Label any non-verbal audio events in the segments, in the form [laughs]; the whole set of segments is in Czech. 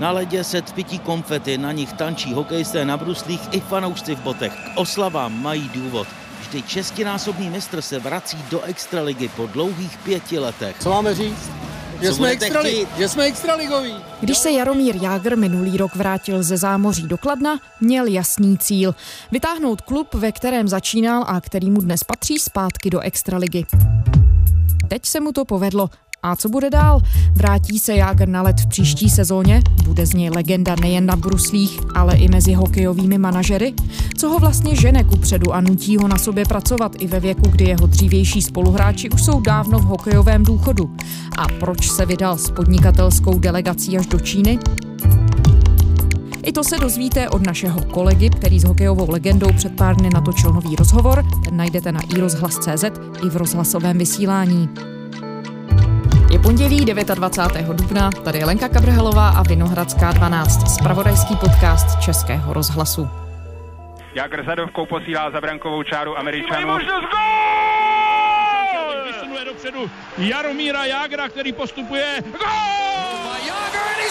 Na ledě se tpití konfety, na nich tančí hokejisté na bruslích i fanoušci v botech. K oslavám mají důvod. Vždyť šestinásobný mistr se vrací do extraligy po dlouhých pěti letech. Co máme říct? Že jsme, extrali, že jsme extraligoví. Když se Jaromír Jágr minulý rok vrátil ze zámoří do Kladna, měl jasný cíl. Vytáhnout klub, ve kterém začínal a který mu dnes patří zpátky do extraligy. Teď se mu to povedlo a co bude dál? Vrátí se Jágr na let v příští sezóně? Bude z něj legenda nejen na bruslích, ale i mezi hokejovými manažery? Co ho vlastně žene ku předu a nutí ho na sobě pracovat i ve věku, kdy jeho dřívější spoluhráči už jsou dávno v hokejovém důchodu? A proč se vydal s podnikatelskou delegací až do Číny? I to se dozvíte od našeho kolegy, který s hokejovou legendou před pár dny natočil nový rozhovor. Ten najdete na iRozhlas.cz i v rozhlasovém vysílání. Pondělí 29. dubna, tady je Lenka Kabrhelová a Vinohradská 12, spravodajský podcast Českého rozhlasu. Jak Rzadovkou posílá za brankovou čáru Američanů. Vysunuje dopředu Jaromíra Jágra, který postupuje. Gól! Jágr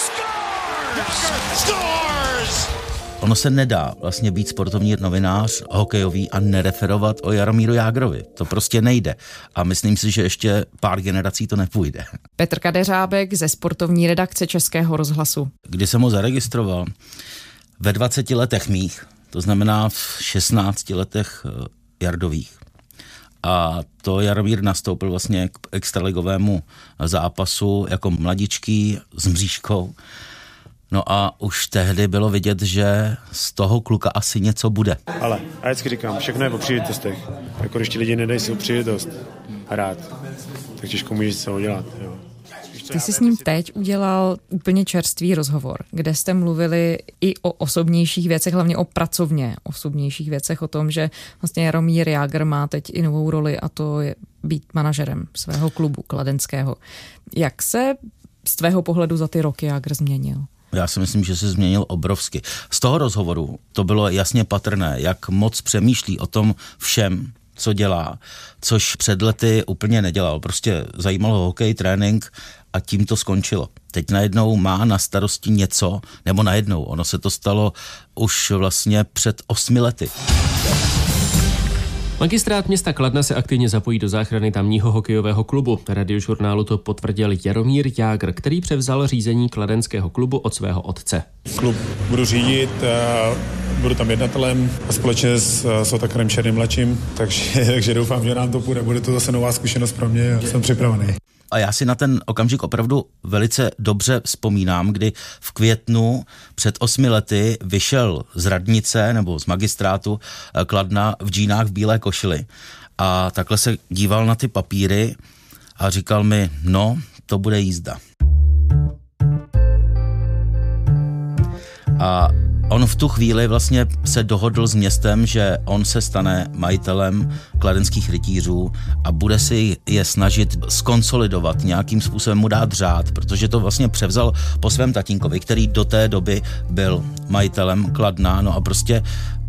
scores! Ono se nedá vlastně být sportovní novinář, hokejový a nereferovat o Jaromíru Jágrovi. To prostě nejde. A myslím si, že ještě pár generací to nepůjde. Petr Kadeřábek ze sportovní redakce Českého rozhlasu. Kdy jsem ho zaregistroval, ve 20 letech mých, to znamená v 16 letech eh, Jardových. A to Jaromír nastoupil vlastně k extraligovému zápasu jako mladičký s mřížkou No a už tehdy bylo vidět, že z toho kluka asi něco bude. Ale, a vždycky říkám, všechno je o příležitostech. Jako když ti lidi nedají si příležitost hrát, tak těžko můžeš se udělat. Jo. Ty jsi s ním teď udělal úplně čerstvý rozhovor, kde jste mluvili i o osobnějších věcech, hlavně o pracovně osobnějších věcech, o tom, že vlastně Jaromír Jágr má teď i novou roli a to je být manažerem svého klubu kladenského. Jak se z tvého pohledu za ty roky Jágr změnil? Já si myslím, že se změnil obrovsky. Z toho rozhovoru to bylo jasně patrné, jak moc přemýšlí o tom všem, co dělá, což před lety úplně nedělal. Prostě zajímal ho hokej, trénink a tím to skončilo. Teď najednou má na starosti něco, nebo najednou, ono se to stalo už vlastně před osmi lety. Magistrát města Kladna se aktivně zapojí do záchrany tamního hokejového klubu. Radiožurnálu to potvrdil Jaromír Jágr, který převzal řízení kladenského klubu od svého otce. Klub budu řídit, budu tam jednatelem společně s, s Otakarem Černým mladším, takže, [laughs] takže doufám, že nám to půjde. Bude to zase nová zkušenost pro mě a jsem připravený. A já si na ten okamžik opravdu velice dobře vzpomínám, kdy v květnu před osmi lety vyšel z radnice nebo z magistrátu eh, Kladna v džínách v bílé košili. A takhle se díval na ty papíry a říkal mi, no, to bude jízda. A On v tu chvíli vlastně se dohodl s městem, že on se stane majitelem kladenských rytířů a bude si je snažit skonsolidovat, nějakým způsobem mu dát řád, protože to vlastně převzal po svém tatínkovi, který do té doby byl majitelem Kladna, no a prostě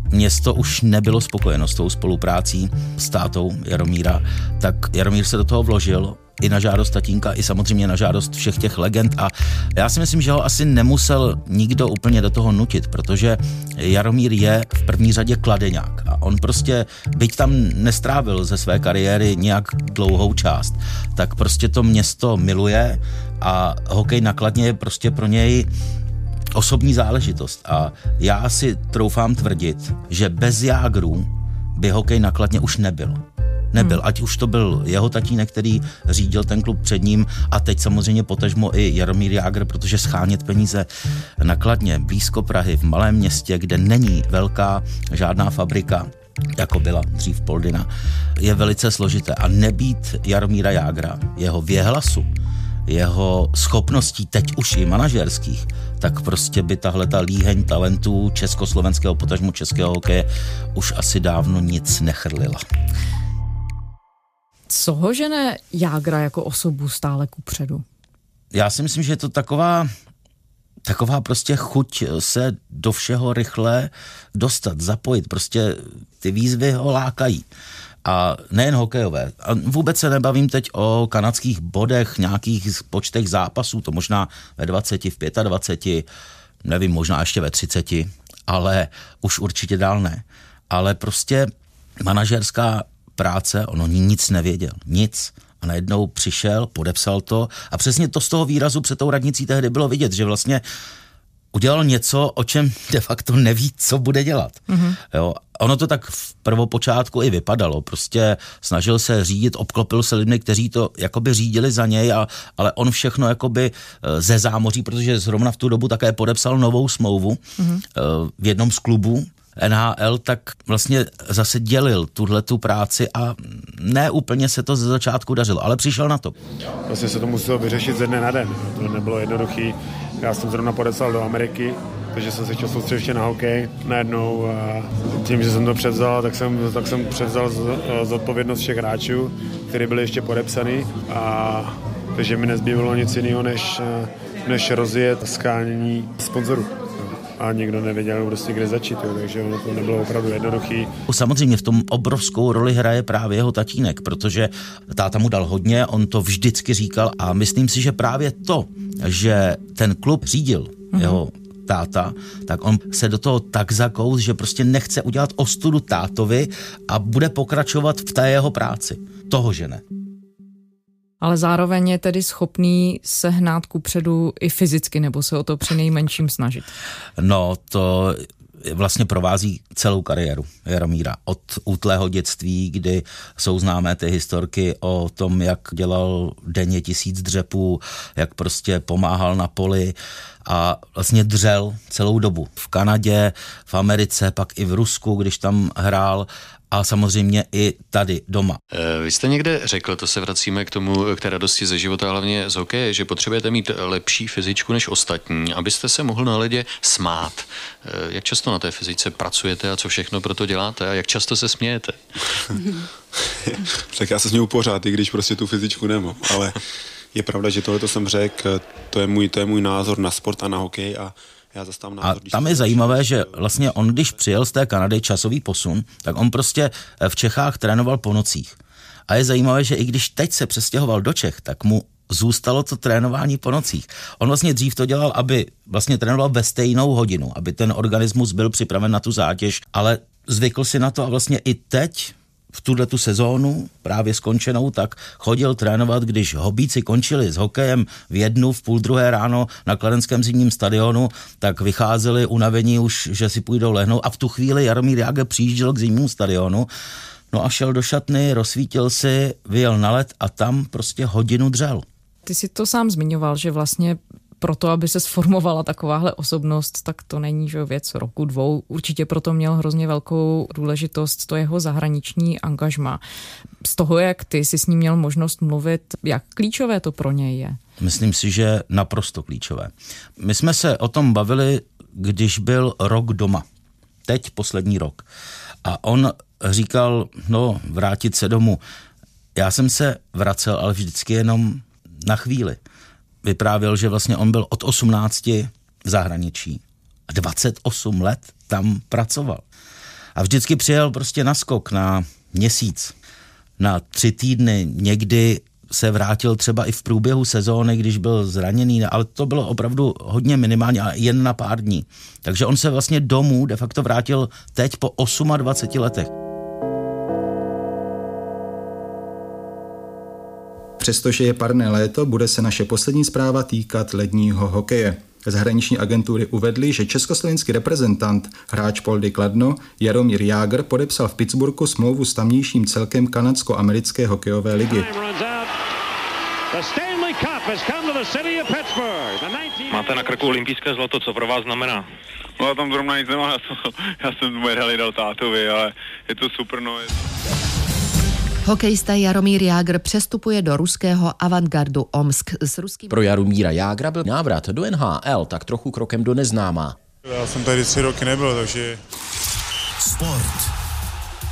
město už nebylo spokojeno s tou spoluprácí s tátou Jaromíra, tak Jaromír se do toho vložil i na žádost tatínka, i samozřejmě na žádost všech těch legend a já si myslím, že ho asi nemusel nikdo úplně do toho nutit, protože Jaromír je v první řadě kladeňák a on prostě, byť tam nestrávil ze své kariéry nějak dlouhou část, tak prostě to město miluje a hokej na Kladně je prostě pro něj osobní záležitost a já si troufám tvrdit, že bez jágrů by hokej nakladně už nebyl. Nebyl, hmm. ať už to byl jeho tatínek, který řídil ten klub před ním a teď samozřejmě potažmo i Jaromír Jágr, protože schánět peníze nakladně blízko Prahy v malém městě, kde není velká žádná fabrika, jako byla dřív Poldina, je velice složité. A nebýt Jaromíra Jágra, jeho věhlasu, jeho schopností, teď už i manažerských, tak prostě by tahle ta líheň talentů československého potažmu českého hokeje už asi dávno nic nechrlila. Co ho žene Jágra jako osobu stále ku předu? Já si myslím, že je to taková taková prostě chuť se do všeho rychle dostat, zapojit. Prostě ty výzvy ho lákají. A nejen hokejové. A vůbec se nebavím teď o kanadských bodech, nějakých počtech zápasů, to možná ve 20, v 25, nevím, možná ještě ve 30, ale už určitě dál ne. Ale prostě manažerská práce, ono nic nevěděl, nic. A najednou přišel, podepsal to a přesně to z toho výrazu před tou radnicí tehdy bylo vidět, že vlastně udělal něco, o čem de facto neví, co bude dělat. Mm-hmm. Jo, ono to tak v prvopočátku i vypadalo. Prostě snažil se řídit, obklopil se lidmi, kteří to jakoby řídili za něj, a, ale on všechno jakoby eh, ze zámoří, protože zrovna v tu dobu také podepsal novou smlouvu mm-hmm. v jednom z klubů, NHL, tak vlastně zase dělil tuhle tu práci a ne úplně se to ze začátku dařilo, ale přišel na to. Vlastně se to muselo vyřešit ze dne na den. To nebylo jednoduché. Já jsem zrovna podepsal do Ameriky, takže jsem se chtěl soustředit na hokej najednou a tím, že jsem to převzal, tak jsem, tak jsem převzal zodpovědnost všech hráčů, kteří byli ještě podepsaný a takže mi nezbývalo nic jiného, než, než rozjet skánění sponzorů a nikdo nevěděl prostě, kde začít, jo, takže ono to nebylo opravdu jednoduchý. Samozřejmě v tom obrovskou roli hraje právě jeho tatínek, protože táta mu dal hodně, on to vždycky říkal a myslím si, že právě to, že ten klub řídil mm-hmm. jeho táta, tak on se do toho tak zakous, že prostě nechce udělat ostudu tátovi a bude pokračovat v té jeho práci. Toho, že ne ale zároveň je tedy schopný sehnát ku předu i fyzicky, nebo se o to při nejmenším snažit. No, to vlastně provází celou kariéru Jaromíra. Od útlého dětství, kdy jsou známé ty historky o tom, jak dělal denně tisíc dřepů, jak prostě pomáhal na poli a vlastně dřel celou dobu. V Kanadě, v Americe, pak i v Rusku, když tam hrál a samozřejmě i tady doma. Eh, vy jste někde řekl, to se vracíme k tomu, k té radosti ze života, hlavně z hokeje, že potřebujete mít lepší fyzičku než ostatní, abyste se mohl na ledě smát. Eh, jak často na té fyzice pracujete a co všechno pro to děláte a jak často se smějete? [laughs] tak já se směju pořád, i když prostě tu fyzičku nemám, ale je pravda, že tohle to jsem řekl, to je můj, to je můj názor na sport a na hokej a já zastávám názor, a tam je zajímavé, že vlastně on, když přijel z té Kanady časový posun, tak on prostě eh, v Čechách trénoval po nocích. A je zajímavé, že i když teď se přestěhoval do Čech, tak mu zůstalo to trénování po nocích. On vlastně dřív to dělal, aby vlastně trénoval ve stejnou hodinu, aby ten organismus byl připraven na tu zátěž, ale zvykl si na to a vlastně i teď v tuhle tu sezónu, právě skončenou, tak chodil trénovat, když hobíci končili s hokejem v jednu, v půl druhé ráno na Kladenském zimním stadionu, tak vycházeli unavení už, že si půjdou lehnout a v tu chvíli Jaromír Jágr přijížděl k zimnímu stadionu No a šel do šatny, rozsvítil si, vyjel na let a tam prostě hodinu dřel. Ty si to sám zmiňoval, že vlastně proto, aby se sformovala takováhle osobnost, tak to není že věc roku, dvou. Určitě proto měl hrozně velkou důležitost to jeho zahraniční angažma. Z toho, jak ty si s ním měl možnost mluvit, jak klíčové to pro něj je? Myslím si, že naprosto klíčové. My jsme se o tom bavili, když byl rok doma. Teď poslední rok. A on říkal, no, vrátit se domů. Já jsem se vracel, ale vždycky jenom na chvíli vyprávěl, že vlastně on byl od 18 v zahraničí a 28 let tam pracoval. A vždycky přijel prostě na skok na měsíc, na tři týdny, někdy se vrátil třeba i v průběhu sezóny, když byl zraněný, ale to bylo opravdu hodně minimálně, ale jen na pár dní. Takže on se vlastně domů de facto vrátil teď po 28 letech. Přestože je parné léto, bude se naše poslední zpráva týkat ledního hokeje. Zahraniční agentury uvedly, že československý reprezentant, hráč Poldy Kladno, Jaromír Jágr podepsal v Pittsburghu smlouvu s tamnějším celkem kanadsko-americké hokejové ligy. Máte na krku olympijské zlato, co pro vás znamená? No já tam zrovna nic nemám, já jsem, já jsem medaili dal tátovi, ale je to super, no. Hokejista Jaromír Jágr přestupuje do ruského avantgardu Omsk s ruským... Pro Jaromíra Jágra byl návrat do NHL tak trochu krokem do neznáma. Já jsem tady tři roky nebyl, takže... Sport.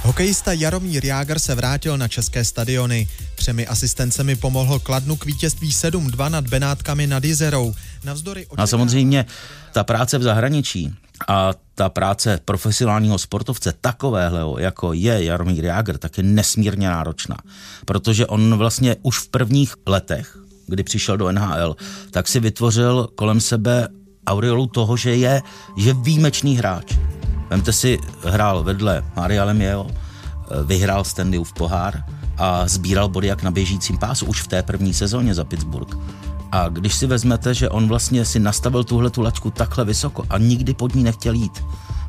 Hokejista Jaromír Jágr se vrátil na české stadiony. Třemi asistencemi pomohl Kladnu k vítězství 7-2 nad Benátkami nad Jizerou. Navzdory očekávání... A samozřejmě ta práce v zahraničí, A ta práce profesionálního sportovce takového, jako je Jaromír Jágr, tak je nesmírně náročná. Protože on vlastně už v prvních letech, kdy přišel do NHL, tak si vytvořil kolem sebe aureolu toho, že je, že výjimečný hráč. Vemte si, hrál vedle Maria Lemieux, vyhrál Stanleyův pohár a sbíral body jak na běžícím pásu už v té první sezóně za Pittsburgh. A když si vezmete, že on vlastně si nastavil tuhle tu lačku takhle vysoko a nikdy pod ní nechtěl jít,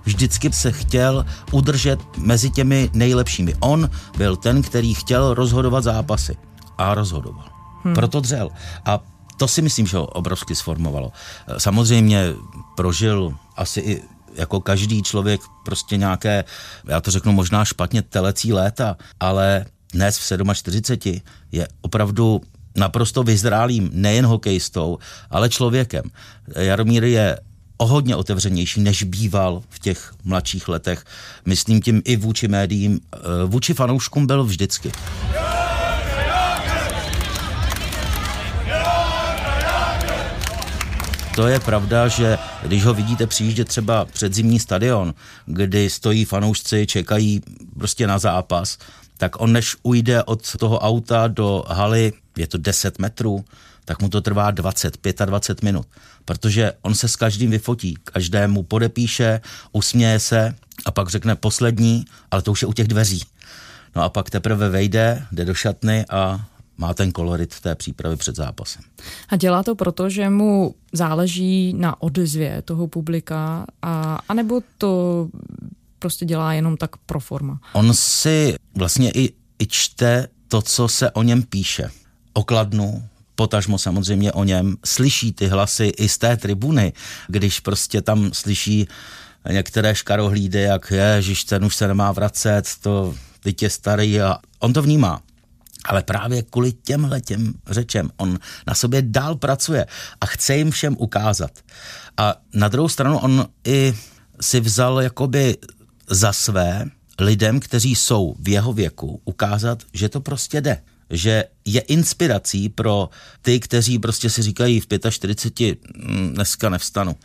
vždycky se chtěl udržet mezi těmi nejlepšími. On byl ten, který chtěl rozhodovat zápasy a rozhodoval. Hmm. Proto dřel. A to si myslím, že ho obrovsky sformovalo. Samozřejmě prožil asi i jako každý člověk prostě nějaké, já to řeknu možná špatně, telecí léta, ale dnes v 47 je opravdu naprosto vyzrálým nejen hokejistou, ale člověkem. Jaromír je o hodně otevřenější, než býval v těch mladších letech. Myslím tím i vůči médiím, eh, vůči fanouškům byl vždycky. To je pravda, že když ho vidíte přijíždět třeba před zimní stadion, kdy stojí fanoušci, čekají prostě na zápas, tak on než ujde od toho auta do haly, je to 10 metrů, tak mu to trvá 20, 25 minut, protože on se s každým vyfotí, každému podepíše, usměje se a pak řekne poslední, ale to už je u těch dveří. No a pak teprve vejde, jde do šatny a má ten kolorit té přípravy před zápasem. A dělá to proto, že mu záleží na odezvě toho publika, a, anebo to prostě dělá jenom tak pro forma? On si vlastně i, i čte to, co se o něm píše. Okladnu, potažmo samozřejmě o něm, slyší ty hlasy i z té tribuny, když prostě tam slyší některé škarohlídy, jak je, že ten už se nemá vracet, to teď je starý a on to vnímá. Ale právě kvůli těmhle těm řečem on na sobě dál pracuje a chce jim všem ukázat. A na druhou stranu on i si vzal jakoby za své lidem, kteří jsou v jeho věku, ukázat, že to prostě jde. Že je inspirací pro ty, kteří prostě si říkají v 45 mm, dneska nevstanu.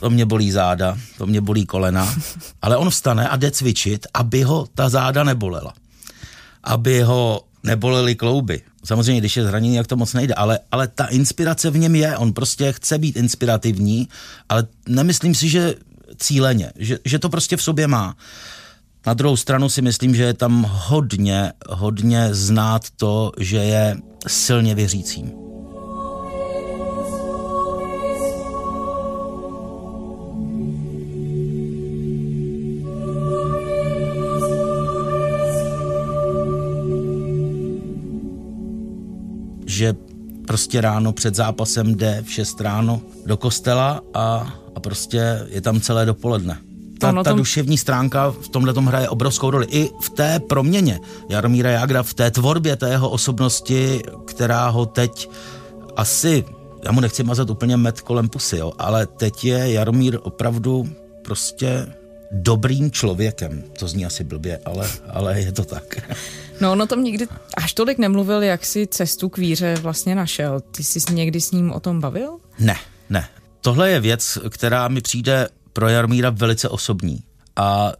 To mě bolí záda, to mě bolí kolena, ale on vstane a jde cvičit, aby ho ta záda nebolela. Aby ho nebolely klouby. Samozřejmě, když je zraněný, jak to moc nejde, ale, ale ta inspirace v něm je, on prostě chce být inspirativní, ale nemyslím si, že cíleně, že, že to prostě v sobě má. Na druhou stranu si myslím, že je tam hodně, hodně znát to, že je silně věřícím. že prostě ráno před zápasem jde v 6 ráno do kostela a, a prostě je tam celé dopoledne. Ta, ta duševní stránka v tomhle tom hraje obrovskou roli. I v té proměně Jaromíra Jagra, v té tvorbě té jeho osobnosti, která ho teď asi, já mu nechci mazat úplně met kolem pusy, jo, ale teď je Jaromír opravdu prostě dobrým člověkem. To zní asi blbě, ale, ale je to tak. [laughs] No, ono tam nikdy až tolik nemluvil, jak si cestu k víře vlastně našel. Ty jsi někdy s ním o tom bavil? Ne, ne. Tohle je věc, která mi přijde pro Jarmíra velice osobní. A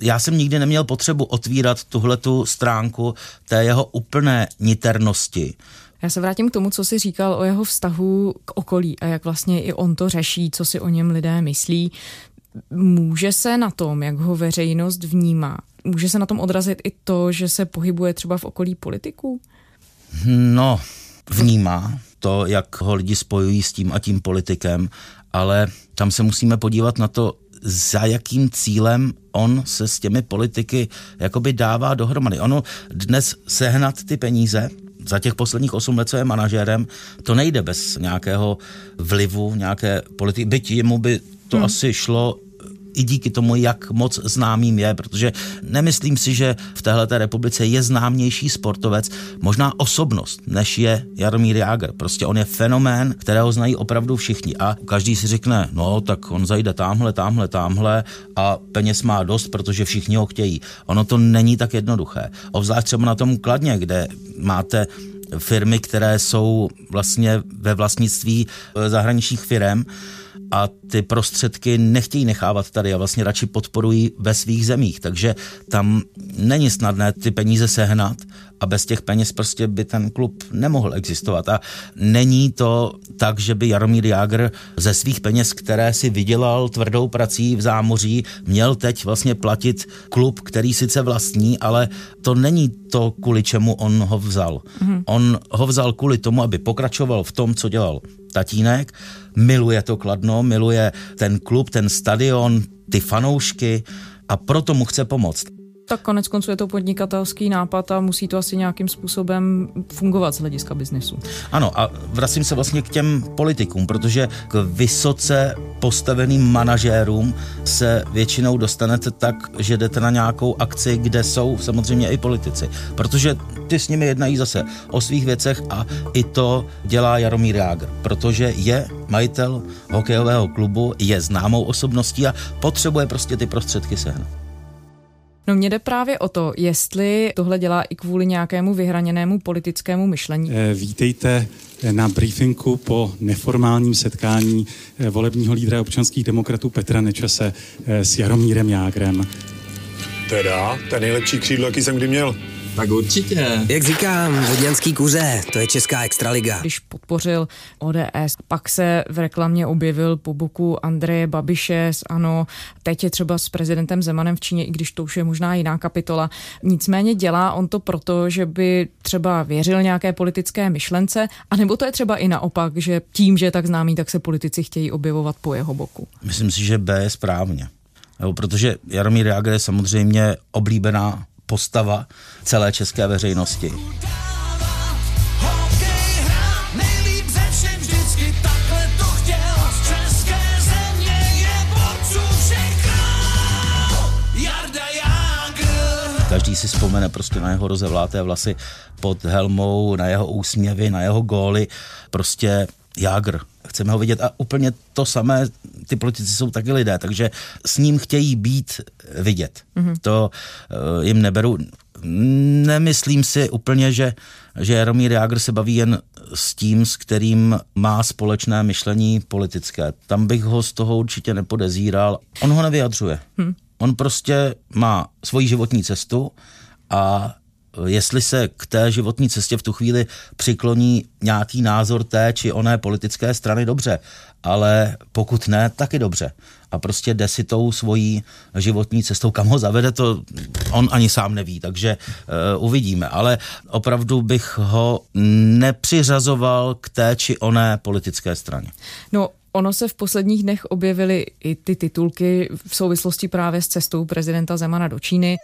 já jsem nikdy neměl potřebu otvírat tuhletu stránku té jeho úplné niternosti. Já se vrátím k tomu, co jsi říkal o jeho vztahu k okolí a jak vlastně i on to řeší, co si o něm lidé myslí. Může se na tom, jak ho veřejnost vnímá, může se na tom odrazit i to, že se pohybuje třeba v okolí politiků? No, vnímá to, jak ho lidi spojují s tím a tím politikem, ale tam se musíme podívat na to, za jakým cílem on se s těmi politiky jakoby dává dohromady. Ono dnes sehnat ty peníze, za těch posledních 8 let, co je manažérem, to nejde bez nějakého vlivu, nějaké politiky. Byť jemu by to hmm. asi šlo i díky tomu, jak moc známým je, protože nemyslím si, že v téhle republice je známější sportovec, možná osobnost, než je Jaromír Jágr. Prostě on je fenomén, kterého znají opravdu všichni a každý si řekne, no tak on zajde tamhle, tamhle, tamhle a peněz má dost, protože všichni ho chtějí. Ono to není tak jednoduché. Obzvlášť třeba na tom Kladně, kde máte firmy, které jsou vlastně ve vlastnictví eh, zahraničních firm a ty prostředky nechtějí nechávat tady a vlastně radši podporují ve svých zemích. Takže tam není snadné ty peníze sehnat a bez těch peněz prostě by ten klub nemohl existovat. A není to tak, že by Jaromír Jágr ze svých peněz, které si vydělal tvrdou prací v zámoří, měl teď vlastně platit klub, který sice vlastní, ale to není to, kvůli čemu on ho vzal. Mm-hmm. On ho vzal kvůli tomu, aby pokračoval v tom, co dělal tatínek, miluje to Kladno, miluje ten klub, ten stadion, ty fanoušky a proto mu chce pomoct. Tak konec konců je to podnikatelský nápad a musí to asi nějakým způsobem fungovat z hlediska biznesu. Ano a vracím se vlastně k těm politikům, protože k vysoce postaveným manažérům se většinou dostanete tak, že jdete na nějakou akci, kde jsou samozřejmě i politici. Protože ty s nimi jednají zase o svých věcech a i to dělá Jaromír Jágr, protože je majitel hokejového klubu, je známou osobností a potřebuje prostě ty prostředky sehnat. No mně jde právě o to, jestli tohle dělá i kvůli nějakému vyhraněnému politickému myšlení. Eh, vítejte na briefingu po neformálním setkání eh, volebního lídra občanských demokratů Petra Nečase eh, s Jaromírem Jágrem. Teda, ten nejlepší křídlo, jaký jsem kdy měl. Tak určitě. Jak říkám, vodňanský kuře, to je Česká extraliga. Když podpořil ODS, pak se v reklamě objevil po boku Andreje Babiše ano, teď je třeba s prezidentem Zemanem v Číně, i když to už je možná jiná kapitola. Nicméně dělá on to proto, že by třeba věřil nějaké politické myšlence, anebo to je třeba i naopak, že tím, že je tak známý, tak se politici chtějí objevovat po jeho boku. Myslím si, že B je správně. Jo, protože Jaromír Jágr je samozřejmě oblíbená postava celé české veřejnosti. Každý si vzpomene prostě na jeho rozevláté vlasy pod helmou, na jeho úsměvy, na jeho góly. Prostě Jágr. Chceme ho vidět a úplně to samé, ty politici jsou taky lidé, takže s ním chtějí být vidět. Mm-hmm. To uh, jim neberu. Nemyslím si úplně, že, že Jaromír Jágr se baví jen s tím, s kterým má společné myšlení politické. Tam bych ho z toho určitě nepodezíral. On ho nevyjadřuje. Hmm. On prostě má svoji životní cestu a jestli se k té životní cestě v tu chvíli přikloní nějaký názor té či oné politické strany, dobře, ale pokud ne, taky dobře. A prostě jde si tou svojí životní cestou, kam ho zavede, to on ani sám neví, takže uh, uvidíme. Ale opravdu bych ho nepřiřazoval k té či oné politické straně. No, Ono se v posledních dnech objevily i ty titulky v souvislosti právě s cestou prezidenta Zemana do Číny.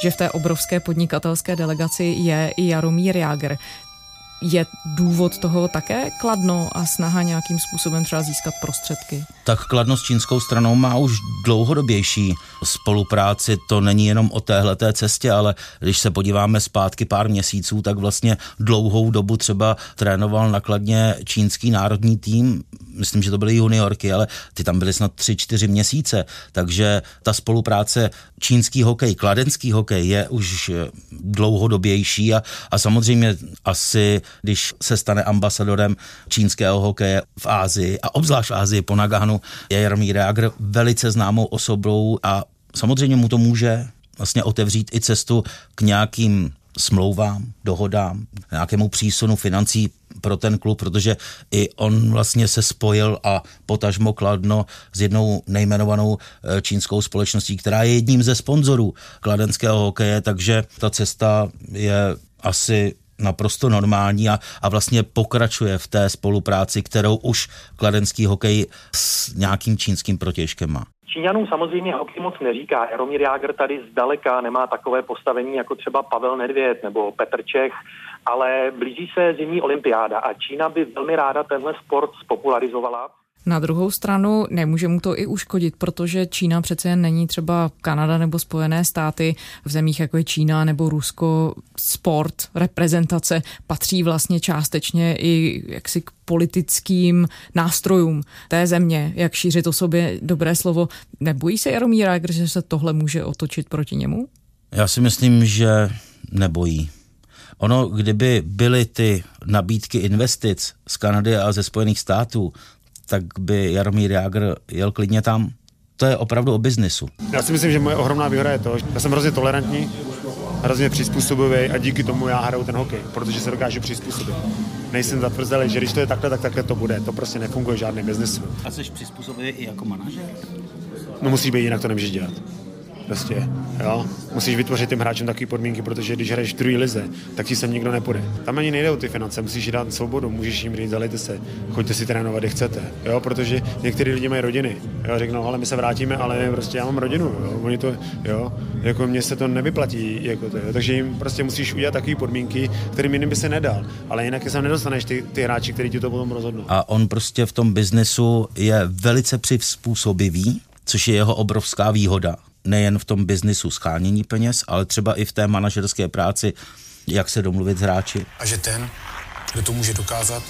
Že v té obrovské podnikatelské delegaci je i Jaromír Jágr. Je důvod toho také kladno a snaha nějakým způsobem třeba získat prostředky? Tak kladno s čínskou stranou má už dlouhodobější spolupráci. To není jenom o téhleté cestě, ale když se podíváme zpátky pár měsíců, tak vlastně dlouhou dobu třeba trénoval nakladně čínský národní tým. Myslím, že to byly juniorky, ale ty tam byly snad tři, čtyři měsíce. Takže ta spolupráce čínský hokej, kladenský hokej je už dlouhodobější a, a samozřejmě asi když se stane ambasadorem čínského hokeje v Ázii a obzvlášť v Ázii po Naganu, je Jaromír Jágr velice známou osobou a samozřejmě mu to může vlastně otevřít i cestu k nějakým smlouvám, dohodám, nějakému přísunu financí pro ten klub, protože i on vlastně se spojil a potažmo kladno s jednou nejmenovanou eh, čínskou společností, která je jedním ze sponzorů kladenského hokeje, takže ta cesta je asi naprosto normální a, a vlastně pokračuje v té spolupráci, kterou už kladenský hokej s nějakým čínským protěžkem má. Číňanům samozřejmě hokej moc neříká. Jaromír Jágr tady zdaleka nemá takové postavení jako třeba Pavel Nedvěd nebo Petr Čech, ale blíží se zimní olympiáda a Čína by velmi ráda tenhle sport spopularizovala. Na druhou stranu nemůže mu to i uškodit, protože Čína přece jen není třeba Kanada nebo Spojené státy v zemích jako je Čína nebo Rusko. Sport, reprezentace patří vlastně částečně i jaksi k politickým nástrojům té země, jak šířit o sobě dobré slovo. Nebojí se Jaromír Jágr, že se tohle může otočit proti němu? Já si myslím, že nebojí Ono, kdyby byly ty nabídky investic z Kanady a ze Spojených států, tak by Jaromír Jágr jel klidně tam. To je opravdu o biznisu. Já si myslím, že moje ohromná výhoda je to, že já jsem hrozně tolerantní, hrozně přizpůsobivý a díky tomu já hraju ten hokej, protože se dokážu přizpůsobit. Nejsem zatvrzelý, že když to je takhle, tak takhle to bude. To prostě nefunguje v žádném biznesu. A jsi přizpůsobivý i jako manažer? No musí být, jinak to nemůžeš dělat. Prostě, jo. Musíš vytvořit těm hráčům takové podmínky, protože když hraješ v druhé lize, tak ti sem nikdo nepůjde. Tam ani nejde o ty finance, musíš dát svobodu, můžeš jim říct, zalejte se, choďte si trénovat, kde chcete, jo, protože někteří lidi mají rodiny, jo, řeknou, ale my se vrátíme, ale prostě já mám rodinu, jo, oni to, jo, jako mně se to nevyplatí, jako to, jo, takže jim prostě musíš udělat takové podmínky, kterým jiným by se nedal, ale jinak se nedostaneš ty, ty hráči, kteří ti to potom rozhodnou. A on prostě v tom biznesu je velice přizpůsobivý, což je jeho obrovská výhoda nejen v tom biznisu schánění peněz, ale třeba i v té manažerské práci, jak se domluvit s hráči. A že ten, kdo to může dokázat,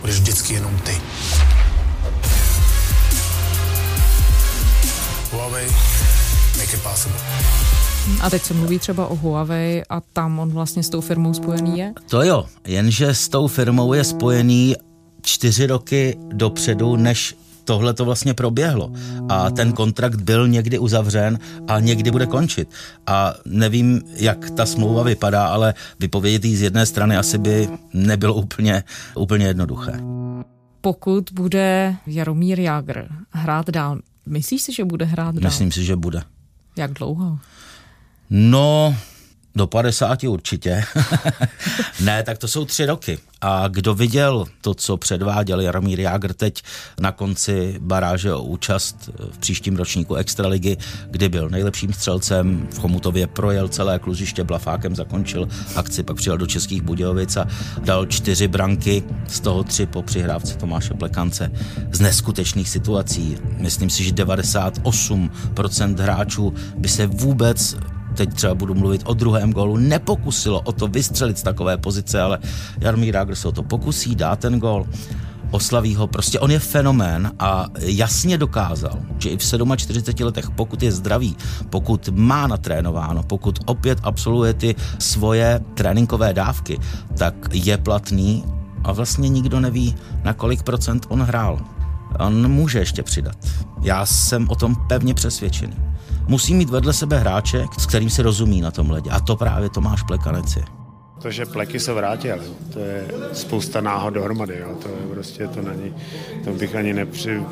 budeš vždycky jenom ty. Huawei, make it possible. A teď se mluví třeba o Huawei a tam on vlastně s tou firmou spojený je? To jo, jenže s tou firmou je spojený čtyři roky dopředu, než tohle to vlastně proběhlo a ten kontrakt byl někdy uzavřen a někdy bude končit. A nevím, jak ta smlouva vypadá, ale vypovědět ji z jedné strany asi by nebylo úplně, úplně jednoduché. Pokud bude Jaromír Jágr hrát dál, myslíš si, že bude hrát dál? Myslím si, že bude. Jak dlouho? No, do 50 určitě. [laughs] ne, tak to jsou tři roky. A kdo viděl to, co předváděl Jaromír Jágr teď na konci baráže o účast v příštím ročníku Extraligy, kdy byl nejlepším střelcem, v Chomutově projel celé kluziště blafákem, zakončil akci, pak přijel do Českých Budějovic a dal čtyři branky, z toho tři po přihrávce Tomáše Plekance z neskutečných situací. Myslím si, že 98% hráčů by se vůbec teď třeba budu mluvit o druhém gólu, nepokusilo o to vystřelit z takové pozice, ale Jaromír Jágr se o to pokusí, dá ten gól oslaví ho. Prostě on je fenomén a jasně dokázal, že i v 47 letech, pokud je zdravý, pokud má natrénováno, pokud opět absolvuje ty svoje tréninkové dávky, tak je platný a vlastně nikdo neví, na kolik procent on hrál. On může ještě přidat. Já jsem o tom pevně přesvědčený musí mít vedle sebe hráče, s kterým se rozumí na tom ledě. A to právě Tomáš Plekanec je. To, že Pleky se vrátil, to je spousta náhod dohromady, jo. to je prostě, to není, to bych ani nepři,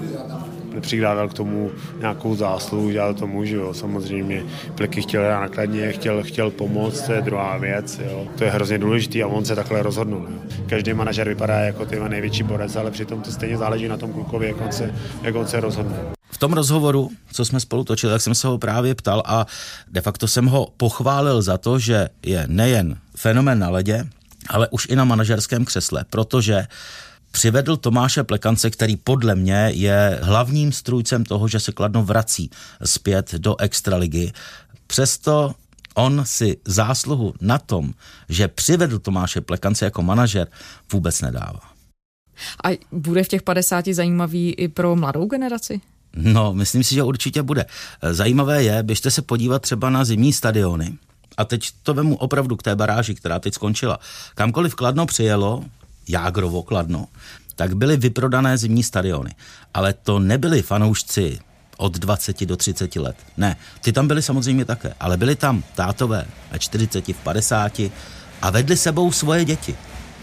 nepřikládal k tomu nějakou zásluhu, dělal to můžu, jo. samozřejmě Pleky chtěl hrát nakladně, chtěl, chtěl pomoct, to je druhá věc, jo. to je hrozně důležitý a on se takhle rozhodnul. Jo. Každý manažer vypadá jako ty největší borec, ale přitom to stejně záleží na tom klukovi, jak on se, jak on se rozhodne. V tom rozhovoru, co jsme spolu točili, tak jsem se ho právě ptal a de facto jsem ho pochválil za to, že je nejen fenomen na ledě, ale už i na manažerském křesle, protože přivedl Tomáše Plekance, který podle mě je hlavním strůjcem toho, že se Kladno vrací zpět do extraligy. Přesto on si zásluhu na tom, že přivedl Tomáše Plekance jako manažer, vůbec nedává. A bude v těch 50 zajímavý i pro mladou generaci? No, myslím si, že určitě bude. Zajímavé je, běžte se podívat třeba na zimní stadiony. A teď to vemu opravdu k té baráži, která teď skončila. Kamkoliv Kladno přijelo, Jágrovo Kladno, tak byly vyprodané zimní stadiony. Ale to nebyli fanoušci od 20 do 30 let. Ne, ty tam byly samozřejmě také, ale byli tam tátové ve 40, v 50 a vedli sebou svoje děti.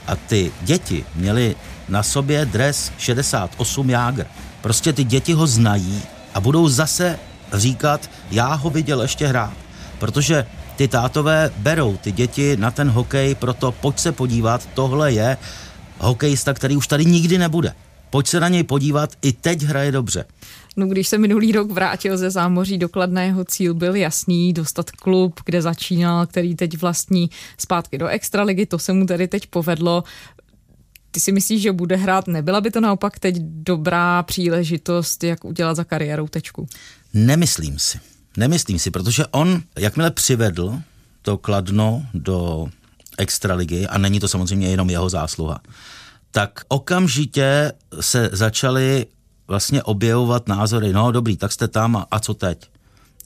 A ty děti měly na sobě dres 68 Jágr. Prostě ty děti ho znají a budou zase říkat, já ho viděl ještě hrát. Protože ty tátové berou ty děti na ten hokej, proto pojď se podívat, tohle je hokejista, který už tady nikdy nebude. Pojď se na něj podívat, i teď hraje dobře. No, když se minulý rok vrátil ze zámoří dokladného jeho cíl byl jasný, dostat klub, kde začínal, který teď vlastní zpátky do extraligy, to se mu tedy teď povedlo. Ty si myslíš, že bude hrát? Nebyla by to naopak teď dobrá příležitost, jak udělat za kariérou tečku? Nemyslím si. Nemyslím si, protože on, jakmile přivedl to Kladno do extraligy, a není to samozřejmě jenom jeho zásluha, tak okamžitě se začaly vlastně objevovat názory, no dobrý, tak jste tam a, a co teď?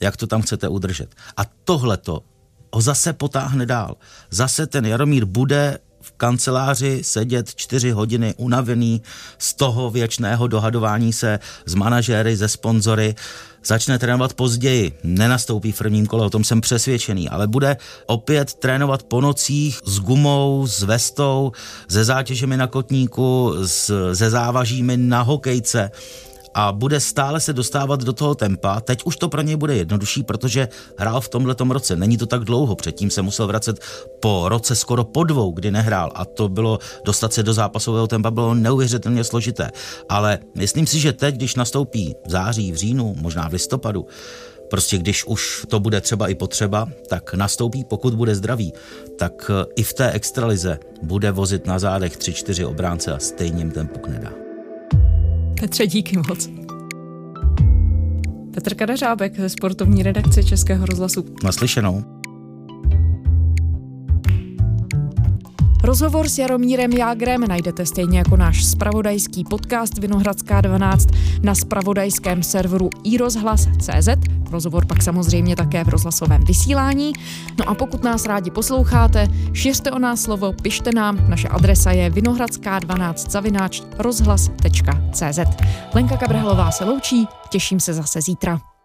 Jak to tam chcete udržet? A tohle to ho zase potáhne dál. Zase ten Jaromír bude v kanceláři sedět čtyři hodiny unavený z toho věčného dohadování se s manažéry, ze sponzory, začne trénovat později, nenastoupí v prvním kole, o tom jsem přesvědčený, ale bude opět trénovat po nocích s gumou, s vestou, se zátěžemi na kotníku, s, se závažími na hokejce a bude stále se dostávat do toho tempa. Teď už to pro něj bude jednodušší, protože hrál v tomhle roce. Není to tak dlouho, předtím se musel vracet po roce skoro po dvou, kdy nehrál a to bylo, dostat se do zápasového tempa bylo neuvěřitelně složité. Ale myslím si, že teď, když nastoupí v září, v říjnu, možná v listopadu, Prostě když už to bude třeba i potřeba, tak nastoupí, pokud bude zdravý, tak i v té extralize bude vozit na zádech 3-4 obránce a stejně jim ten puk nedá. Petře, díky moc. Petr Kadařábek ze sportovní redakce Českého rozhlasu. Naslyšenou. Rozhovor s Jaromírem Jágrem najdete stejně jako náš spravodajský podcast Vinohradská 12 na spravodajském serveru iRozhlas.cz. Rozhovor pak samozřejmě také v rozhlasovém vysílání. No a pokud nás rádi posloucháte, šiřte o nás slovo, pište nám. Naše adresa je vinohradská12 zavináč rozhlas.cz. Lenka Kabrhalová se loučí, těším se zase zítra.